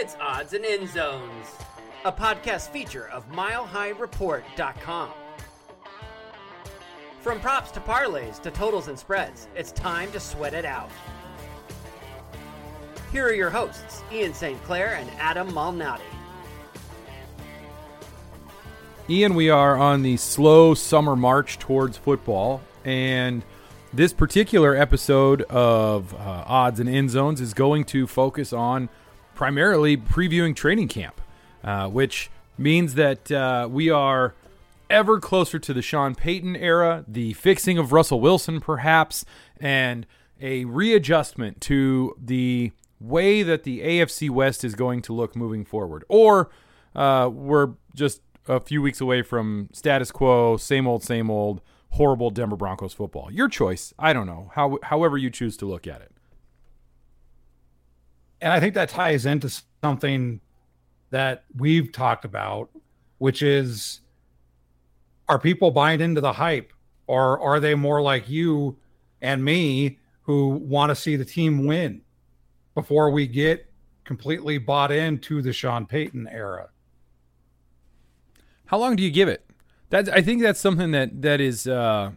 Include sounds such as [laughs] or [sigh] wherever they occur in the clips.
It's Odds and End Zones, a podcast feature of MileHighReport.com. From props to parlays to totals and spreads, it's time to sweat it out. Here are your hosts, Ian St. Clair and Adam Malnati. Ian, we are on the slow summer march towards football, and this particular episode of uh, Odds and End Zones is going to focus on primarily previewing training camp, uh, which means that uh, we are ever closer to the Sean Payton era, the fixing of Russell Wilson, perhaps, and a readjustment to the way that the AFC West is going to look moving forward. Or uh, we're just a few weeks away from status quo, same old, same old, horrible Denver Broncos football. Your choice. I don't know. How, however you choose to look at it. And I think that ties into something that we've talked about, which is are people buying into the hype or are they more like you and me who want to see the team win before we get completely bought into the Sean Payton era? How long do you give it? That's I think that's something that that is uh,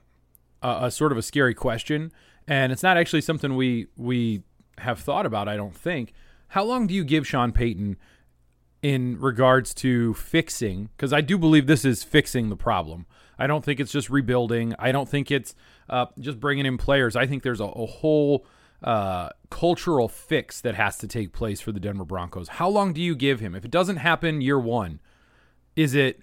a, a sort of a scary question, and it's not actually something we we have thought about. I don't think. How long do you give Sean Payton in regards to fixing? Because I do believe this is fixing the problem. I don't think it's just rebuilding. I don't think it's uh, just bringing in players. I think there's a, a whole uh, cultural fix that has to take place for the Denver Broncos. How long do you give him? If it doesn't happen year one, is it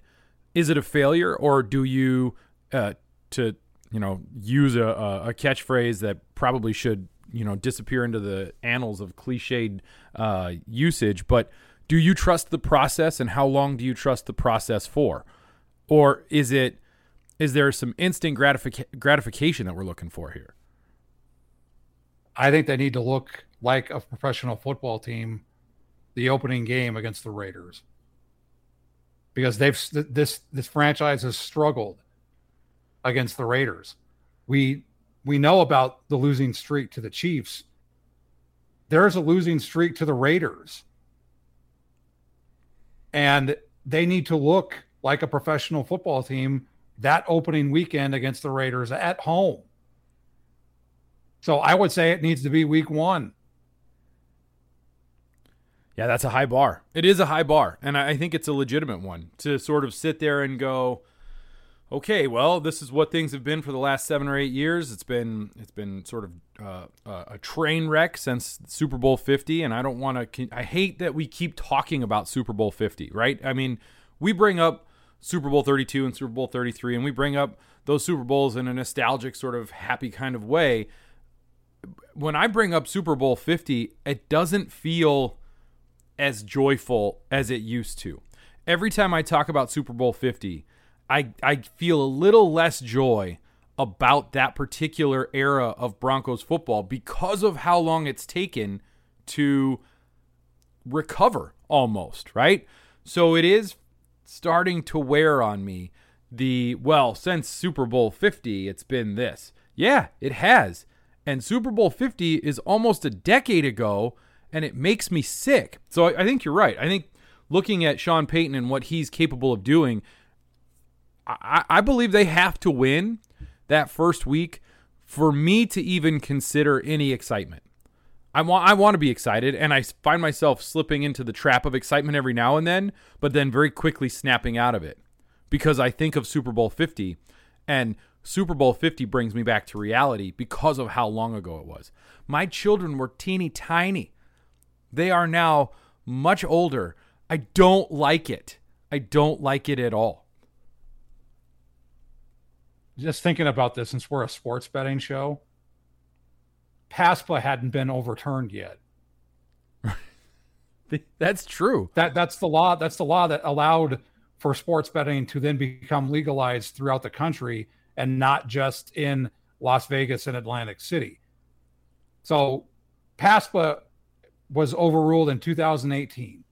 is it a failure or do you uh, to you know use a, a catchphrase that probably should you know disappear into the annals of cliched uh, usage but do you trust the process and how long do you trust the process for? Or is it is there some instant gratific- gratification that we're looking for here? I think they need to look like a professional football team the opening game against the Raiders. Because they've this this franchise has struggled against the Raiders. We we know about the losing streak to the Chiefs. There's a losing streak to the Raiders. And they need to look like a professional football team that opening weekend against the Raiders at home. So I would say it needs to be week 1. Yeah, that's a high bar. It is a high bar, and I think it's a legitimate one to sort of sit there and go, okay, well, this is what things have been for the last seven or eight years. It's been it's been sort of uh, a train wreck since Super Bowl Fifty, and I don't want to. I hate that we keep talking about Super Bowl Fifty. Right? I mean, we bring up Super Bowl Thirty Two and Super Bowl Thirty Three, and we bring up those Super Bowls in a nostalgic, sort of happy kind of way. When I bring up Super Bowl Fifty, it doesn't feel as joyful as it used to. Every time I talk about Super Bowl 50, I, I feel a little less joy about that particular era of Broncos football because of how long it's taken to recover almost, right? So it is starting to wear on me the, well, since Super Bowl 50, it's been this. Yeah, it has. And Super Bowl 50 is almost a decade ago, and it makes me sick. So I, I think you're right. I think looking at Sean Payton and what he's capable of doing, I, I believe they have to win that first week for me to even consider any excitement. I want I want to be excited, and I find myself slipping into the trap of excitement every now and then, but then very quickly snapping out of it because I think of Super Bowl 50, and Super Bowl 50 brings me back to reality because of how long ago it was. My children were teeny tiny. They are now much older. I don't like it. I don't like it at all. Just thinking about this, since we're a sports betting show, PASPA hadn't been overturned yet. [laughs] that's true. That that's the law. That's the law that allowed for sports betting to then become legalized throughout the country and not just in Las Vegas and Atlantic City. So PASPA was overruled in 2018.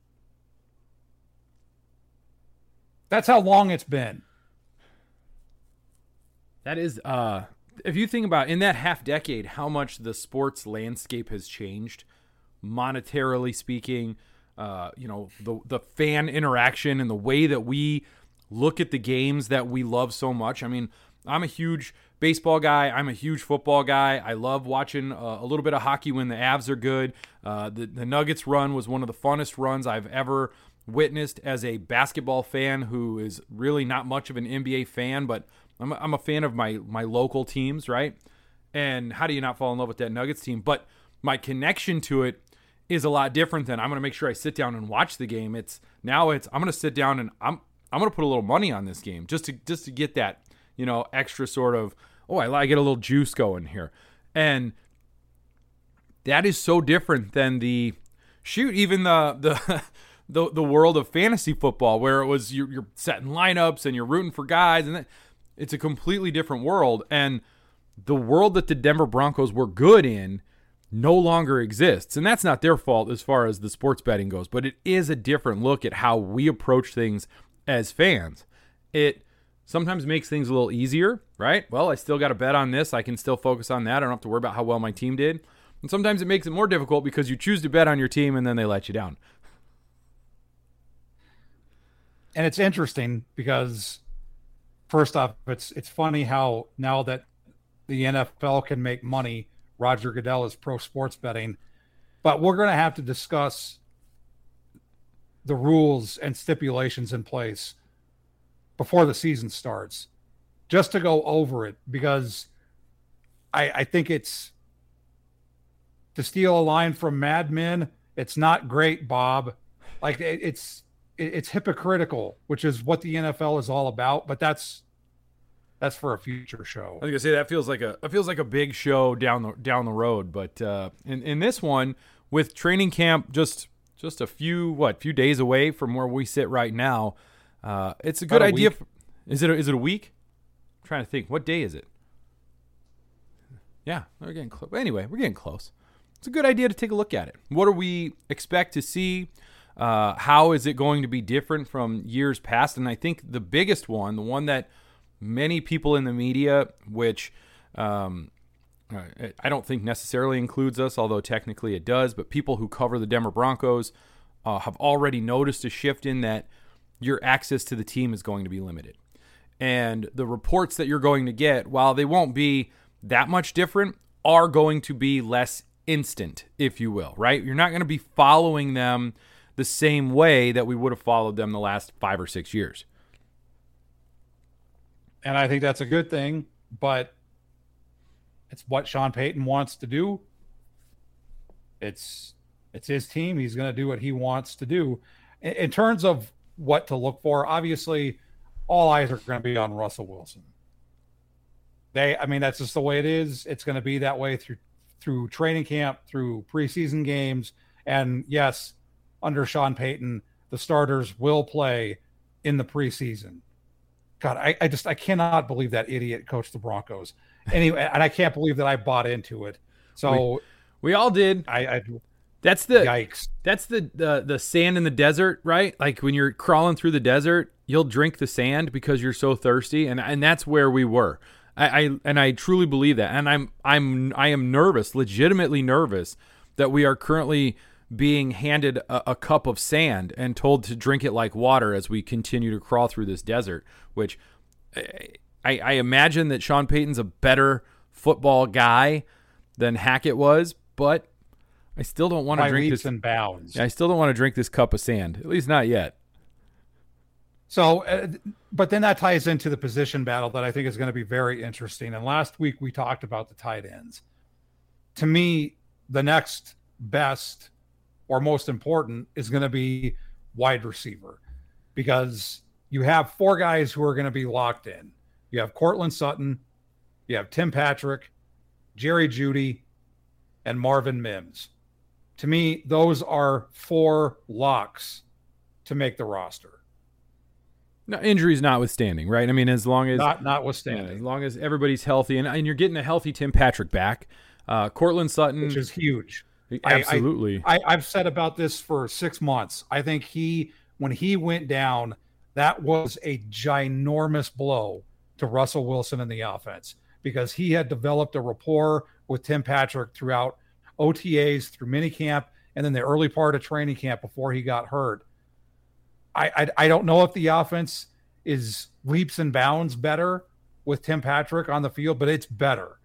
That's how long it's been. That is uh if you think about in that half decade how much the sports landscape has changed monetarily speaking, uh you know, the the fan interaction and the way that we look at the games that we love so much. I mean, I'm a huge baseball guy. I'm a huge football guy. I love watching uh, a little bit of hockey when the Avs are good. Uh, the, the Nuggets run was one of the funnest runs I've ever witnessed as a basketball fan who is really not much of an NBA fan, but I'm a, I'm a fan of my my local teams, right? And how do you not fall in love with that Nuggets team? But my connection to it is a lot different than I'm going to make sure I sit down and watch the game. It's now it's I'm going to sit down and I'm I'm going to put a little money on this game just to just to get that you know extra sort of oh I, I get a little juice going here, and that is so different than the shoot even the the [laughs] the the world of fantasy football where it was you're, you're setting lineups and you're rooting for guys and it's a completely different world and the world that the Denver Broncos were good in no longer exists. And that's not their fault as far as the sports betting goes but it is a different look at how we approach things as fans. It sometimes makes things a little easier right? Well I still got to bet on this. I can still focus on that. I don't have to worry about how well my team did. And sometimes it makes it more difficult because you choose to bet on your team and then they let you down. And it's interesting because first off, it's it's funny how now that the NFL can make money, Roger Goodell is pro sports betting, but we're going to have to discuss the rules and stipulations in place before the season starts, just to go over it because I I think it's to steal a line from Mad Men. It's not great, Bob. Like it, it's it's hypocritical, which is what the NFL is all about. But that's that's for a future show. I was gonna say that feels like a it feels like a big show down the down the road. But uh, in in this one, with training camp just just a few what few days away from where we sit right now, uh, it's a good a idea. For, is it a, is it a week? I'm trying to think. What day is it? Yeah, we're getting close. Anyway, we're getting close. It's a good idea to take a look at it. What do we expect to see? Uh, how is it going to be different from years past? And I think the biggest one, the one that many people in the media, which um, I don't think necessarily includes us, although technically it does, but people who cover the Denver Broncos uh, have already noticed a shift in that your access to the team is going to be limited. And the reports that you're going to get, while they won't be that much different, are going to be less instant, if you will, right? You're not going to be following them the same way that we would have followed them the last five or six years. and I think that's a good thing. But it's what Sean Payton wants to do. It's it's his team. He's going to do what he wants to do. In, in terms of what to look for, obviously, all eyes are going to be on Russell Wilson. They, I mean, that's just the way it is. It's going to be that way through through training camp, through preseason games, and yes, under Sean Payton, the starters will play in the preseason. God, I, I just I cannot believe that idiot coached the Broncos. Anyway, and I can't believe that I bought into it. So we, we all did. I, I that's the yikes. That's the, the the sand in the desert, right? Like when you're crawling through the desert, you'll drink the sand because you're so thirsty, and and that's where we were. I, I and I truly believe that, and I'm I'm I am nervous, legitimately nervous, that we are currently being handed a, a, cup of sand and told to drink it like water as we continue to crawl through this desert. Which I, I imagine that Sean Payton's a better football guy than Hackett was, but I still don't want to drink this and bounds. I still don't want to drink this cup of sand, at least not yet. So, uh, but then that ties into the position battle that I think is going to be very interesting. And last week we talked about the tight ends. To me, the next best or most important is going to be wide receiver because you have four guys who are going to be locked in. You have Courtland Sutton, you have Tim Patrick, Jerry Jeudy, and Marvin Mims. To me, those are four locks to make the roster. No, injuries notwithstanding, right? I mean, as long as not notwithstanding, yeah, as long as everybody's healthy and, and you're getting a healthy Tim Patrick back, uh, Courtland Sutton, which is huge. Absolutely. I, I, I've said about this for six months. I think he, when he went down, that was a ginormous blow to Russell Wilson in the offense because he had developed a rapport with Tim Patrick throughout OTAs, through minicamp, and then the early part of training camp before he got hurt. I, I, I don't know if the offense is leaps and bounds better with Tim Patrick on the field, but it's better.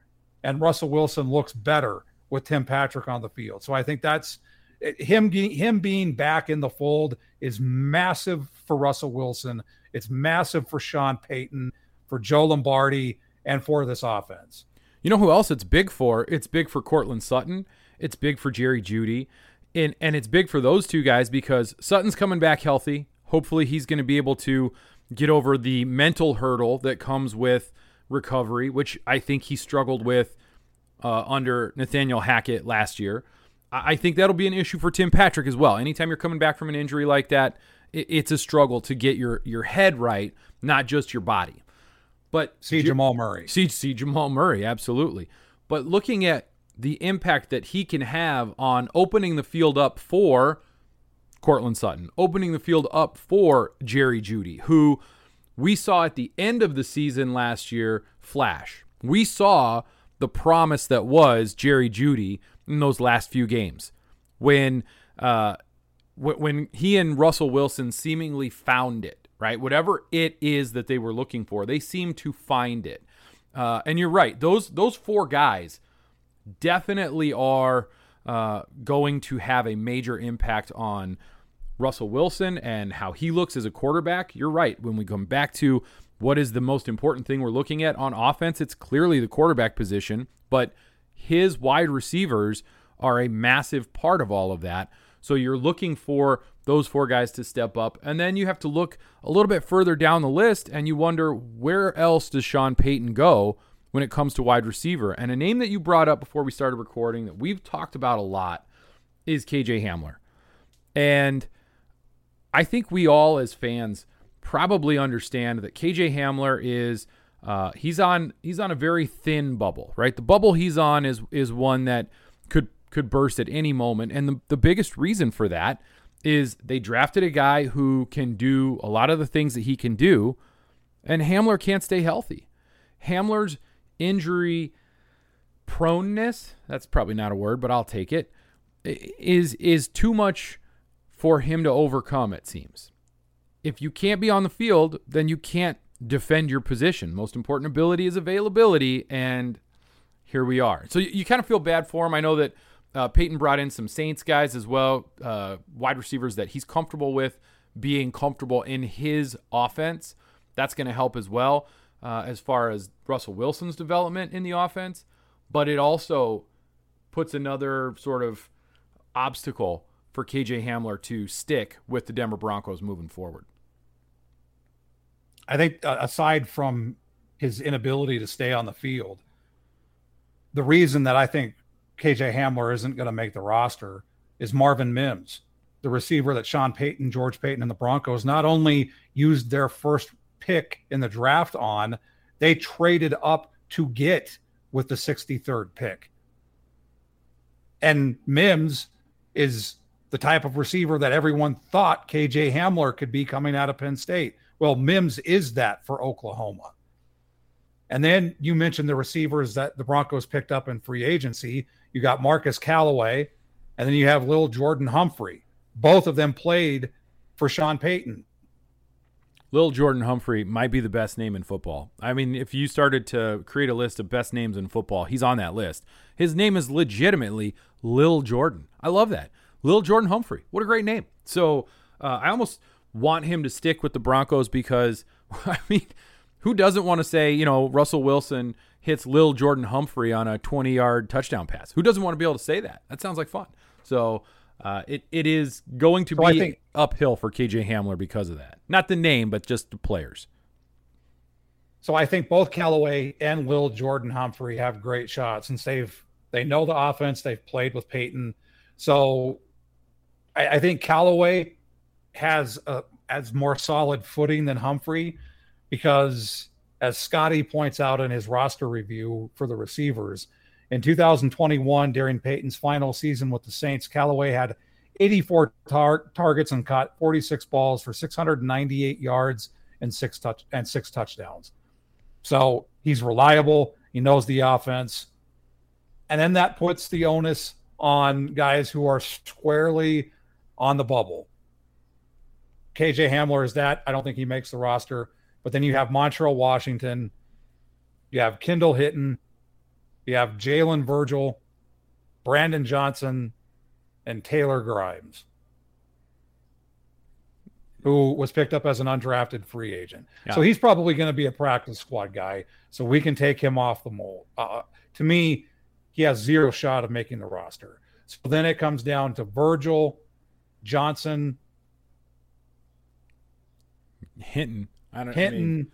And Russell Wilson looks better with Tim Patrick on the field. So I think that's him him being back in the fold is massive for Russell Wilson. It's massive for Sean Payton, for Joe Lombardi, and for this offense. You know who else it's big for? It's big for Courtland Sutton. It's big for Jerry Jeudy. And and it's big for those two guys because Sutton's coming back healthy. Hopefully he's going to be able to get over the mental hurdle that comes with recovery, which I think he struggled with uh, under Nathaniel Hackett last year. I think that'll be an issue for Tim Patrick as well. Anytime you're coming back from an injury like that, it's a struggle to get your your head right, not just your body. But see Jamal Murray. See, see Jamal Murray, absolutely. But looking at the impact that he can have on opening the field up for Courtland Sutton, opening the field up for Jerry Jeudy, who we saw at the end of the season last year flash. We saw the promise that was Jerry Jeudy in those last few games when uh, when he and Russell Wilson seemingly found it, right? Whatever it is that they were looking for, they seem to find it. Uh, and you're right; those those four guys definitely are uh, going to have a major impact on Russell Wilson and how he looks as a quarterback. You're right. When we come back to what is the most important thing we're looking at on offense? It's clearly the quarterback position, but his wide receivers are a massive part of all of that. So you're looking for those four guys to step up. And then you have to look a little bit further down the list and you wonder where else does Sean Payton go when it comes to wide receiver? And a name that you brought up before we started recording that we've talked about a lot is KJ Hamler. And I think we all as fans probably understand that KJ Hamler is uh, he's on he's on a very thin bubble, right? The bubble he's on is is one that could could burst at any moment, and the, the biggest reason for that is they drafted a guy who can do a lot of the things that he can do, and Hamler can't stay healthy. Hamler's injury proneness that's probably not a word, but I'll take it is is too much for him to overcome. It seems if you can't be on the field, then you can't defend your position. Most important ability is availability, and here we are. So you, you kind of feel bad for him. I know that uh, Payton brought in some Saints guys as well, uh, wide receivers that he's comfortable with being comfortable in his offense. That's going to help as well. uh, as far as Russell Wilson's development in the offense, but it also puts another sort of obstacle for KJ Hamler to stick with the Denver Broncos moving forward. I think uh, aside from his inability to stay on the field, the reason that I think KJ Hamler isn't going to make the roster is Marvin Mims, the receiver that Sean Payton, George Paton, and the Broncos not only used their first pick in the draft on, they traded up to get with the 63rd pick. And Mims is the type of receiver that everyone thought KJ Hamler could be coming out of Penn State. Well, Mims is that for Oklahoma. And then you mentioned the receivers that the Broncos picked up in free agency. You got Marquez Callaway, and then you have Lil Jordan Humphrey. Both of them played for Sean Payton. Lil Jordan Humphrey might be the best name in football. I mean, if you started to create a list of best names in football, he's on that list. His name is legitimately Lil Jordan. I love that. Lil Jordan Humphrey. What a great name. So uh, I almost want him to stick with the Broncos because, [laughs] I mean, who doesn't want to say, you know, Russell Wilson hits Lil Jordan Humphrey on a 20 yard touchdown pass? Who doesn't want to be able to say that? That sounds like fun. So uh, it, it is going to so be think, uphill for KJ Hamler because of that. Not the name, but just the players. So I think both Callaway and Lil Jordan Humphrey have great shots since they've they know the offense. They've played with Payton. So I, I think Callaway has a more solid footing than Humphrey because as Scotty points out in his roster review for the receivers, in 2021, during Payton's final season with the Saints, Callaway had 84 tar- targets and caught 46 balls for 698 yards and six touch and six touchdowns. So he's reliable. He knows the offense, and then that puts the onus on guys who are squarely on the bubble. KJ Hamler is that. I don't think he makes the roster. But then you have Montrell Washington, you have Kendall Hinton, you have Jalen Virgil, Brandon Johnson, and Taylor Grimes, who was picked up as an undrafted free agent. Yeah. So he's probably going to be a practice squad guy. So we can take him off the mold. Uh, to me, he has zero shot of making the roster. So then it comes down to Virgil, Johnson, Hinton. I don't. Know. Hinton. I mean,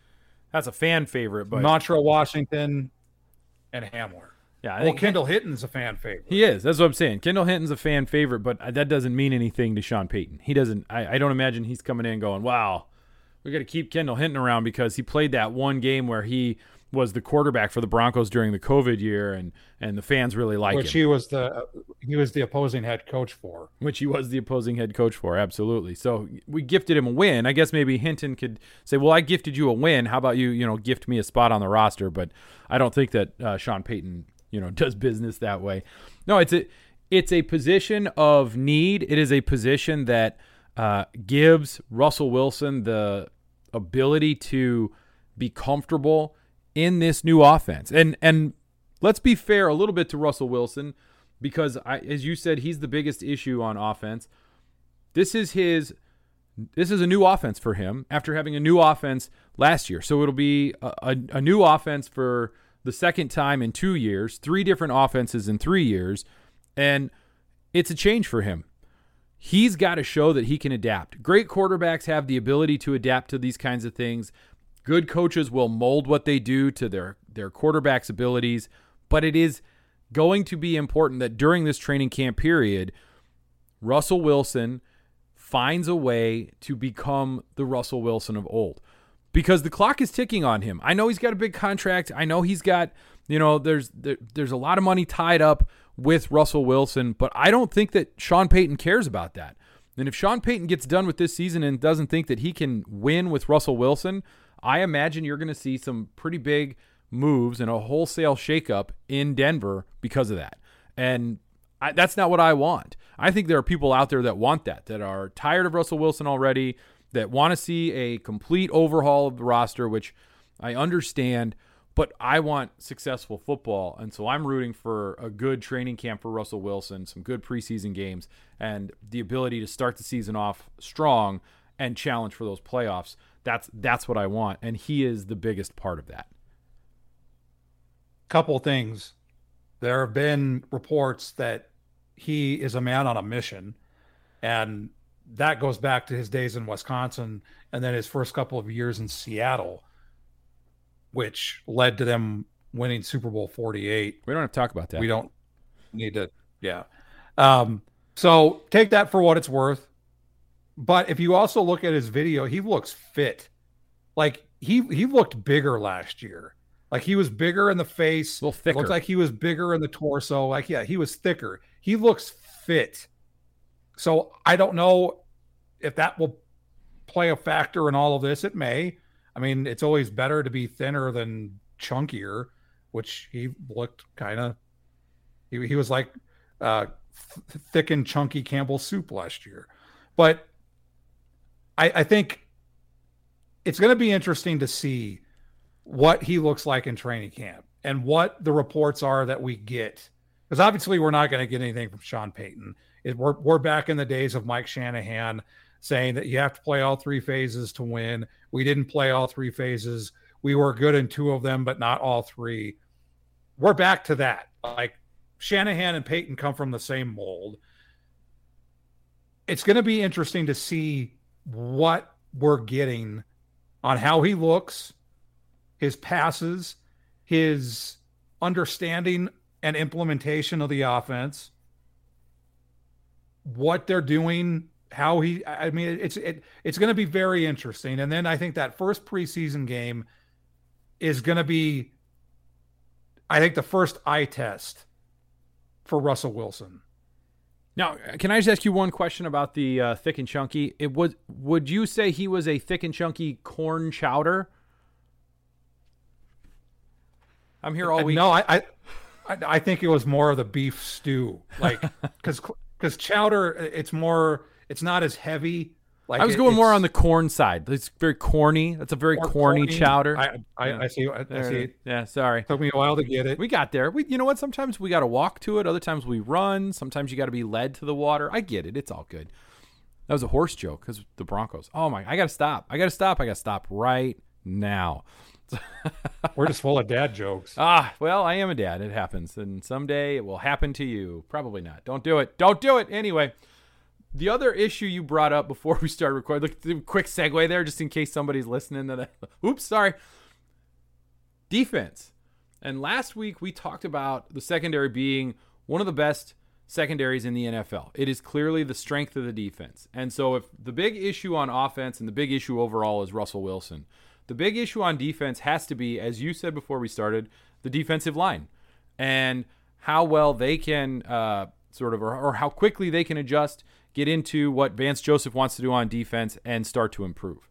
that's a fan favorite, but Montrell Washington and Hamler. Yeah, I well, Kendall Hinton's a fan favorite. He is. That's what I'm saying. Kendall Hinton's a fan favorite, but that doesn't mean anything to Sean Payton. He doesn't. I, I don't imagine he's coming in going, "Wow, we got to keep Kendall Hinton around because he played that one game where he was the quarterback for the Broncos during the COVID year, and and the fans really like which him. he was the he was the opposing head coach for. Which he was the opposing head coach for, absolutely. So we gifted him a win. I guess maybe Hinton could say, "Well, I gifted you a win. How about you, you know, gift me a spot on the roster?" But I don't think that uh, Sean Payton, you know, [laughs] does business that way. No, it's a it's a position of need. It is a position that uh, gives Russell Wilson the ability to be comfortable in this new offense. And and let's be fair a little bit to Russell Wilson because I, as you said, he's the biggest issue on offense. This is his this is a new offense for him after having a new offense last year. So it'll be a, a, a new offense for the second time in two years, three different offenses in three years, and it's a change for him. He's got to show that he can adapt. Great quarterbacks have the ability to adapt to these kinds of things. Good coaches will mold what they do to their their quarterback's abilities, but it is going to be important that during this training camp period, Russell Wilson finds a way to become the Russell Wilson of old. Because the clock is ticking on him. I know he's got a big contract. I know he's got, you know, there's there, there's a lot of money tied up with Russell Wilson, but I don't think that Sean Payton cares about that. And if Sean Payton gets done with this season and doesn't think that he can win with Russell Wilson, I imagine you're going to see some pretty big moves and a wholesale shakeup in Denver because of that. And I, that's not what I want. I think there are people out there that want that, that are tired of Russell Wilson already, that want to see a complete overhaul of the roster, which I understand, but I want successful football. And so I'm rooting for a good training camp for Russell Wilson, some good preseason games, and the ability to start the season off strong and challenge for those playoffs. That's that's what I want, and he is the biggest part of that. Couple things. There have been reports that he is a man on a mission, and that goes back to his days in Wisconsin and then his first couple of years in Seattle, which led to them winning Super Bowl 48. We don't have to talk about that. We don't need to, yeah. Um, so take that for what it's worth. But if you also look at his video, he looks fit. Like he he looked bigger last year. Like he was bigger in the face. A little thicker. Looked like he was bigger in the torso. Like yeah, he was thicker. He looks fit. So I don't know if that will play a factor in all of this. It may. I mean, it's always better to be thinner than chunkier, which he looked kind of. He, he was like uh, th- thick and chunky Campbell soup last year, but I, I think it's going to be interesting to see what he looks like in training camp and what the reports are that we get. Because obviously, we're not going to get anything from Sean Payton. It, we're, we're back in the days of Mike Shanahan saying that you have to play all three phases to win. We didn't play all three phases. We were good in two of them, but not all three. We're back to that. Like Shanahan and Payton come from the same mold. It's going to be interesting to see what we're getting on how he looks, his passes, his understanding and implementation of the offense, what they're doing, how he I mean it's it, it's going to be very interesting. And then I think that first preseason game is going to be I think the first eye test for Russell Wilson. Now, can I just ask you one question about the uh, thick and chunky? It would would you say he was a thick and chunky corn chowder? I'm here all week. No, I, I, I think it was more of the beef stew, like because because chowder, it's more, it's not as heavy. Like I was it- going more on the corn side. It's very corny. That's a very more corny, chowder. I, I, Yeah. I see. I, I There it see. Yeah, sorry. Took me a while to get it. We got there. We, you know what? Sometimes we got to walk to it. Other times we run. Sometimes you got to be led to the water. I get it. It's all good. That was a horse joke because the Broncos. Oh my! I got to stop. I got to stop. I got to stop right now. [laughs] We're just full of dad jokes. Ah, well, I am a dad. It happens, and someday it will happen to you. Probably not. Don't do it. Don't do it. Anyway, the other issue you brought up before [laughs] we started recording. Look, quick segue there, just in case somebody's listening to that. [laughs] Oops, sorry. Defense. And last week we talked about the secondary being one of the best secondaries in the NFL. It is clearly the strength of the defense. And so if the big issue on offense and the big issue overall is Russell Wilson, the big issue on defense has to be, as you said before we started, the defensive line and how well they can uh, sort of, or, or how quickly they can adjust, get into what Vance Joseph wants to do on defense, and start to improve.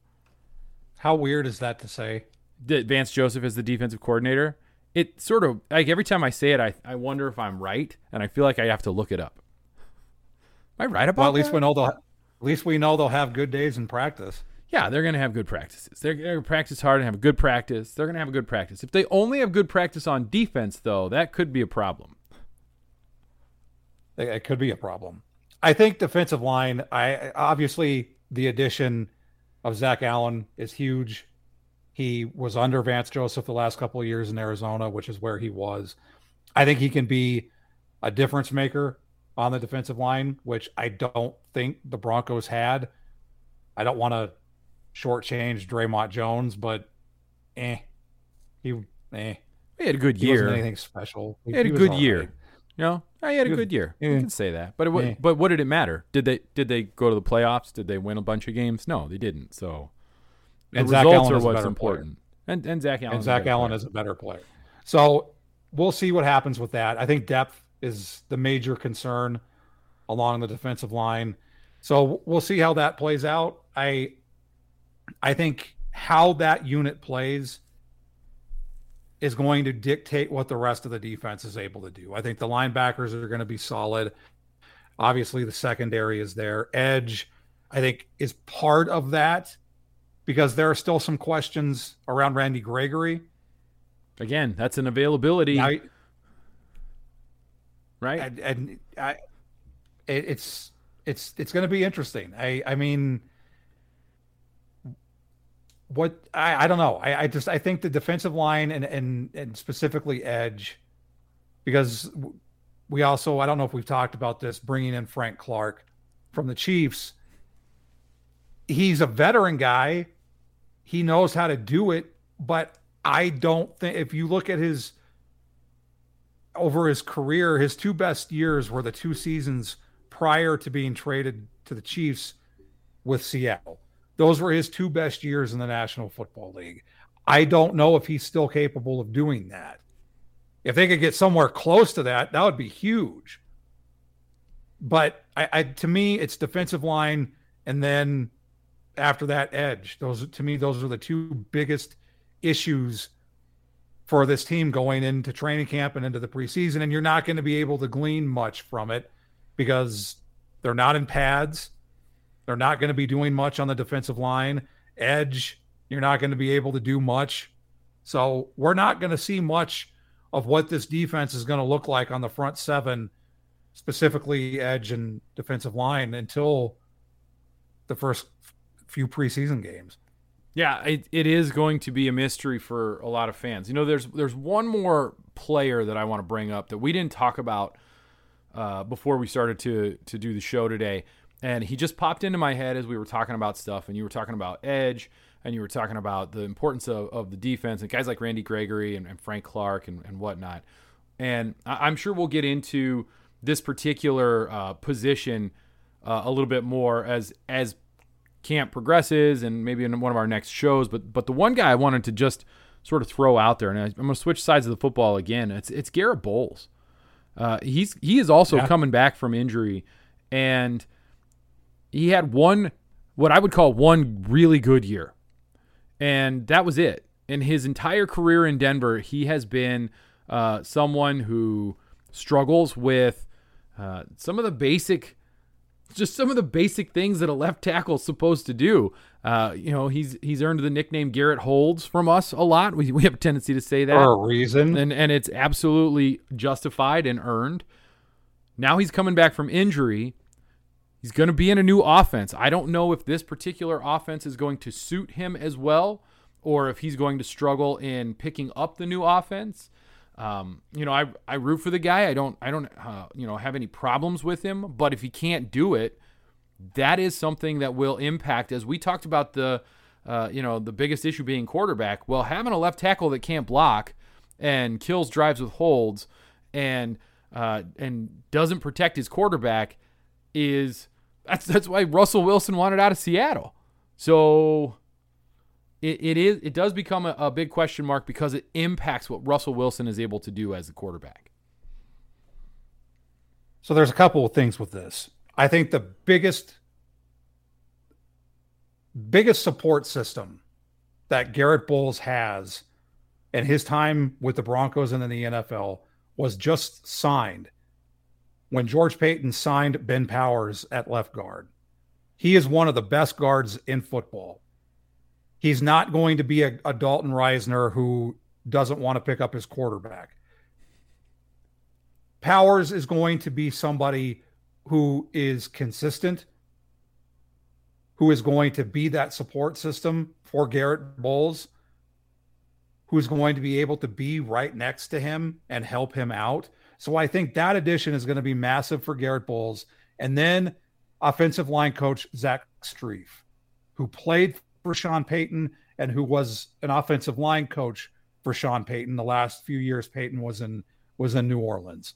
How weird is that to say? that Vance Joseph is the defensive coordinator. It sort of like every time I say it, I, I wonder if I'm right, and I feel like I have to look it up. Am I right about Well, at least that? we know they'll. At least we know they'll have good days in practice. Yeah, they're going to have good practices. They're going to practice hard and have a good practice. They're going to have a good practice. If they only have good practice on defense, though, that could be a problem. It, it could be a problem. I think defensive line. I obviously the addition of Zach Allen is huge. He was under Vance Joseph the last couple of years in Arizona, which is where he was. I think he can be a difference maker on the defensive line, which I don't think the Broncos had. I don't want to shortchange Dre'Mont Jones, but eh, he eh. He had a good He year. wasn't anything special. He had a was good year. right. You know, he had a good year. yeah. You can say that. But it, Yeah. but what did it matter? Did they did they go to the playoffs? Did they win a bunch of games? No, they didn't. So the And Zach results Allen are what's player. important. And and Zach Allen. and Zach Allen is a better player. So we'll see what happens with that. I think depth is the major concern along the defensive line. So we'll see how that plays out. I I think how that unit plays is going to dictate what the rest of the defense is able to do. I think the linebackers are going to be solid. Obviously, the secondary is there. Edge, I think, is part of that because there are still some questions around Randy Gregory. Again, that's an availability, Now, right? and, and I, it, it's it's it's going to be interesting. I I mean, what I, I don't know. I, I just I think the defensive line and and and specifically edge, because we also I don't know if we've talked about this bringing in Frank Clark from the Chiefs. He's a veteran guy. He knows how to do it, but I don't think if you look at his over his career, his two best years were the two seasons prior to being traded to the Chiefs with Seattle. Those were his two best years in the National Football League. I don't know if he's still capable of doing that. If they could get somewhere close to that, that would be huge. But I, I to me, it's defensive line, and then after that, edge. Those to me, those are the two biggest issues for this team going into training camp and into the preseason. And you're not going to be able to glean much from it because they're not in pads. They're not going to be doing much on the defensive line. Edge, you're not going to be able to do much. So we're not going to see much of what this defense is going to look like on the front seven, specifically edge and defensive line, until the first few preseason games. Yeah, it, it is going to be a mystery for a lot of fans. You know, there's there's one more player that I want to bring up that we didn't talk about uh, before we started to to do the show today, and he just popped into my head as we were talking about stuff, and you were talking about edge, and you were talking about the importance of, of the defense, and guys like Randy Gregory and, and Frank Clark and, and whatnot. And I, am sure we'll get into this particular uh, position uh, a little bit more as as camp progresses, and maybe in one of our next shows. But but the one guy I wanted to just sort of throw out there, and I, am going to switch sides of the football again. It's it's Garrett Bolles. Uh, he's he is also yeah. coming back from injury, and he had one what I would call one really good year, and that was it. In his entire career in Denver, he has been uh, someone who struggles with uh, some of the basic just some of the basic things that a left tackle is supposed to do. Uh, you know, he's he's earned the nickname Garrett Holds from us a lot. We, we have a tendency to say that for a reason, and and it's absolutely justified and earned. Now he's coming back from injury. He's going to be in a new offense. I don't know if this particular offense is going to suit him as well, or if he's going to struggle in picking up the new offense. Um, you know, I I root for the guy. I don't I don't uh, you know have any problems with him. But if he can't do it, that is something that will impact. As we talked about the uh, you know the biggest issue being quarterback. Well, having a left tackle that can't block and kills drives with holds and uh, and doesn't protect his quarterback is that's that's why Russell Wilson wanted out of Seattle. So it, it is it does become a, a big question mark because it impacts what Russell Wilson is able to do as a quarterback. So there's a couple of things with this. I think the biggest biggest support system that Garrett Bolles has and his time with the Broncos and then the NFL was just signed when George Paton signed Ben Powers at left guard. He is one of the best guards in football. He's not going to be a, a Dalton Risner who doesn't want to pick up his quarterback. Powers is going to be somebody who is consistent, who is going to be that support system for Garrett Bolles, who's going to be able to be right next to him and help him out. So I think that addition is going to be massive for Garrett Bolles. And then offensive line coach Zach Strief, who played for Sean Payton and who was an offensive line coach for Sean Payton. The last few years, Payton was in was in New Orleans.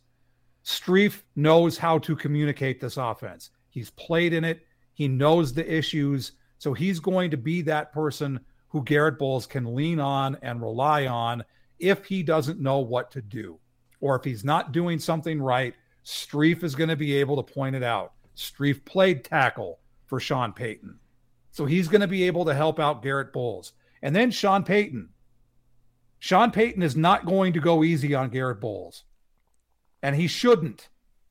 Strief knows how to communicate this offense. He's played in it. He knows the issues. So he's going to be that person who Garrett Bolles can lean on and rely on if he doesn't know what to do. Or if he's not doing something right, Strief is going to be able to point it out. Strief played tackle for Sean Payton. So he's going to be able to help out Garrett Bolles. And then Sean Payton. Sean Payton is not going to go easy on Garrett Bolles. And he shouldn't.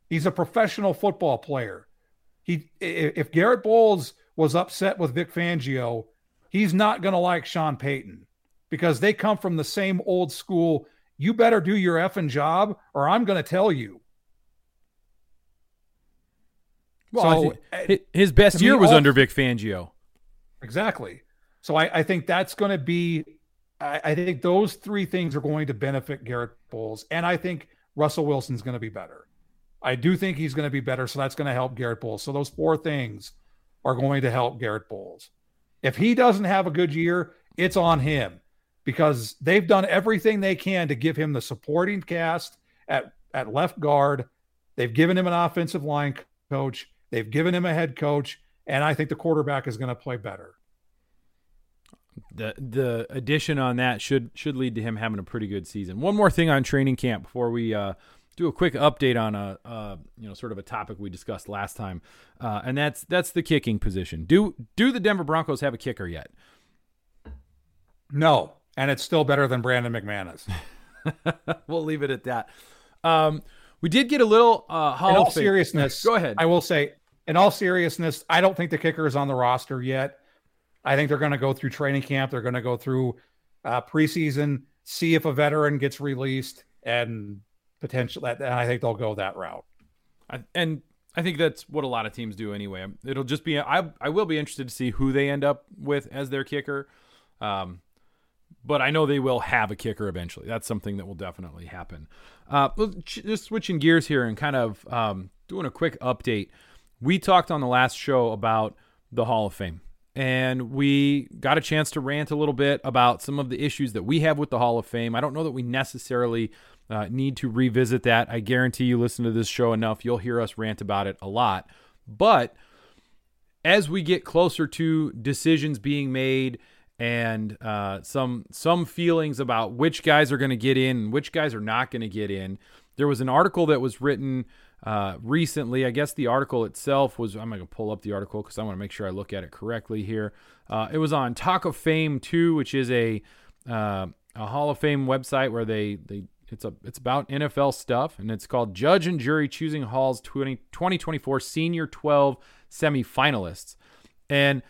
He's a professional football player. He if Garrett Bolles was upset with Vic Fangio, he's not going to like Sean Payton because they come from the same old school. You better do your effing job or I'm going to tell you. Well, so, eh, his best year was all, under Vic Fangio. Exactly. So I, I think that's going to be, I, I think those three things are going to benefit Garrett Bolles. And I think Russell Wilson's going to be better. I do think he's going to be better. So that's going to help Garrett Bolles. So those four things are going to help Garrett Bolles. If he doesn't have a good year, it's on him because they've done everything they can to give him the supporting cast at, at left guard. They've given him an offensive line coach. They've given him a head coach. And I think the quarterback is going to play better. The the addition on that should should lead to him having a pretty good season. One more thing on training camp before we uh, do a quick update on a uh, you know sort of a topic we discussed last time, uh, and that's that's the kicking position. Do do the Denver Broncos have a kicker yet? No, and it's still better than Brandon McManus. [laughs] we'll leave it at that. Um, we did get a little uh, Hall in all of seriousness. Go ahead. I will say, in all seriousness, I don't think the kicker is on the roster yet. I think they're going to go through training camp. They're going to go through uh, preseason, see if a veteran gets released, and potential. And I think they'll go that route. I, and I think that's what a lot of teams do anyway. It'll just be I I will be interested to see who they end up with as their kicker. Um, but I know they will have a kicker eventually. That's something that will definitely happen. Uh, just switching gears here and kind of um, doing a quick update. We talked on the last show about the Hall of Fame, and we got a chance to rant a little bit about some of the issues that we have with the Hall of Fame. I don't know that we necessarily uh, need to revisit that. I guarantee you listen to this show enough, you'll hear us rant about it a lot. But as we get closer to decisions being made and uh, some some feelings about which guys are going to get in and which guys are not going to get in. There was an article that was written uh, recently. I guess the article itself was. I'm going to pull up the article because I want to make sure I look at it correctly here. Uh, it was on Talk of Fame 2, which is a uh, a Hall of Fame website where they they it's a it's about NFL stuff and it's called Judge and Jury Choosing Hall's 20, 2024 Senior 12 Semifinalists. And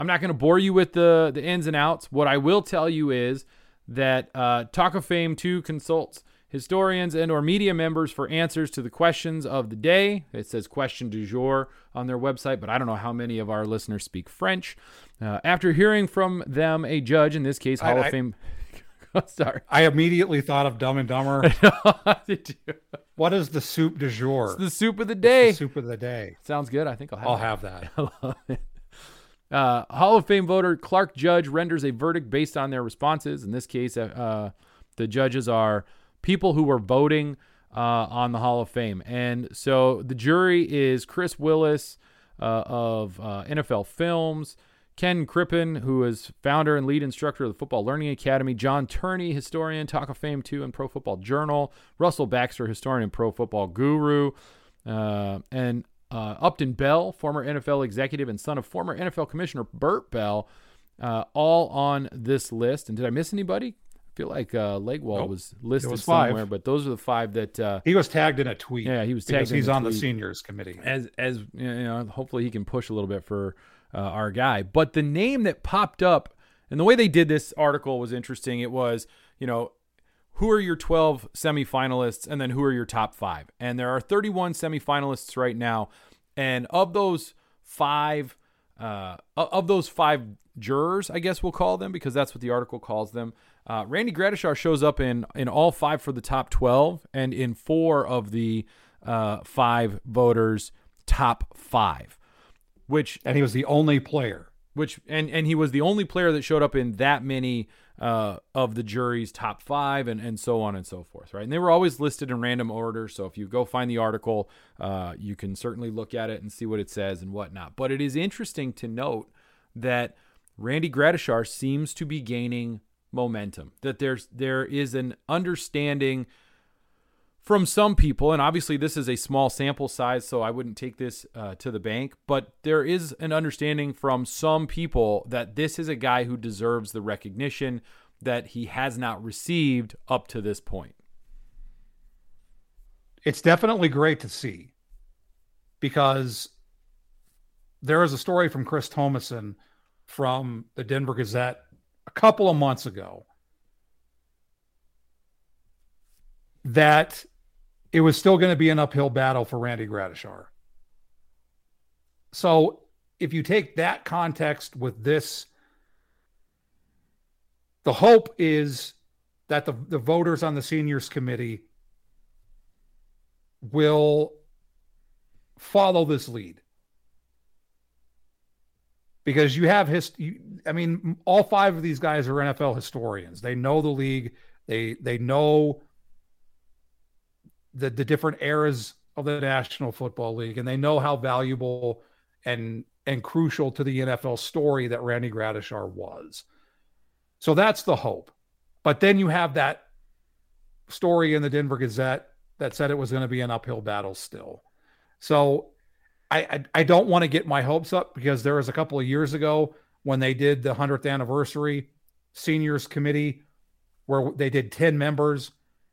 I'm not going to bore you with the the ins and outs. What I will tell you is that uh, Talk of Fame 2 consults historians and or media members for answers to the questions of the day. It says question du jour on their website, but I don't know how many of our listeners speak French. Uh, after hearing from them, a judge, in this case, Hall I- of I- Fame. [laughs] Sorry. I immediately thought of Dumb and Dumber. [laughs] [laughs] What is the soup du jour? It's the soup of the day. the soup of the day. Sounds good. I think I'll have I'll that. have that. Uh, Hall of Fame voter Clark Judge renders a verdict based on their responses. In this case, uh, uh, the judges are people who were voting uh, on the Hall of Fame. And so the jury is Chris Willis uh, of uh, NFL Films, Ken Crippen, who is founder and lead instructor of the Football Learning Academy, John Turney, historian, Talk of Fame 2 and Pro Football Journal, Russell Baxter, historian and Pro Football Guru, and uh, Upton Bell, former NFL executive and son of former NFL Commissioner Burt Bell, uh, all on this list. And did I miss anybody? I feel like uh, Legwall Nope. was listed was somewhere, but those are the five that. Uh, He was tagged in a tweet. Yeah, he was because tagged in He's on the seniors committee. as as you know, hopefully he can push a little bit for uh, our guy. But the name that popped up and the way they did this article was interesting. It was you know who are your 12 semifinalists and then who are your top five. And there are 31 semifinalists right now, and of those five. Uh, of those five jurors, I guess we'll call them because that's what the article calls them. Uh, Randy Gradishar shows up in in all five for the top twelve, and in four of the uh, five voters top five, which and he was the only player. Which and and he was the only player that showed up in that many uh, of the jury's top five and and so on and so forth right? And they were always listed in random order. So if you go find the article uh, you can certainly look at it and see what it says and whatnot. But it is interesting to note that randy gradishar seems to be gaining momentum that there's there is an understanding from some people, and obviously this is a small sample size, so I wouldn't take this uh, to the bank, but there is an understanding from some people that this is a guy who deserves the recognition that he has not received up to this point. It's definitely great to see because there is a story from Chris Tomasson from the Denver Gazette a couple of months ago that it was still going to be an uphill battle for Randy Gradishar. So if you take that context with this the hope is that the, the voters on the seniors committee will follow this lead. Because you have his i mean all five of these guys are nfl historians. They know the league. They they know the the different eras of the national football league and they know how valuable and and crucial to the nfl story that randy gradishar was. So that's the hope. But then you have that story in the denver gazette that said it was going to be an uphill battle still. So I, I, I don't want to get my hopes up because there was a couple of years ago when they did the 100th anniversary seniors committee where they did 10 members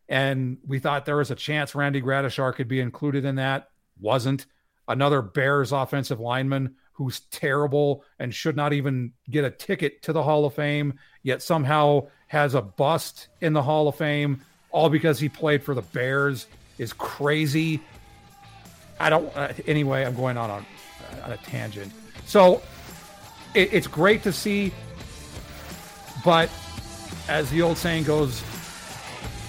and we thought there was a chance Randy Gradishar could be included in that. Wasn't. Another Bears offensive lineman who's terrible and should not even get a ticket to the Hall of Fame, yet somehow has a bust in the Hall of Fame, all because he played for the Bears, is crazy. I don't. Uh, anyway, I'm going on a, on a tangent. So it, it's great to see, but as the old saying goes,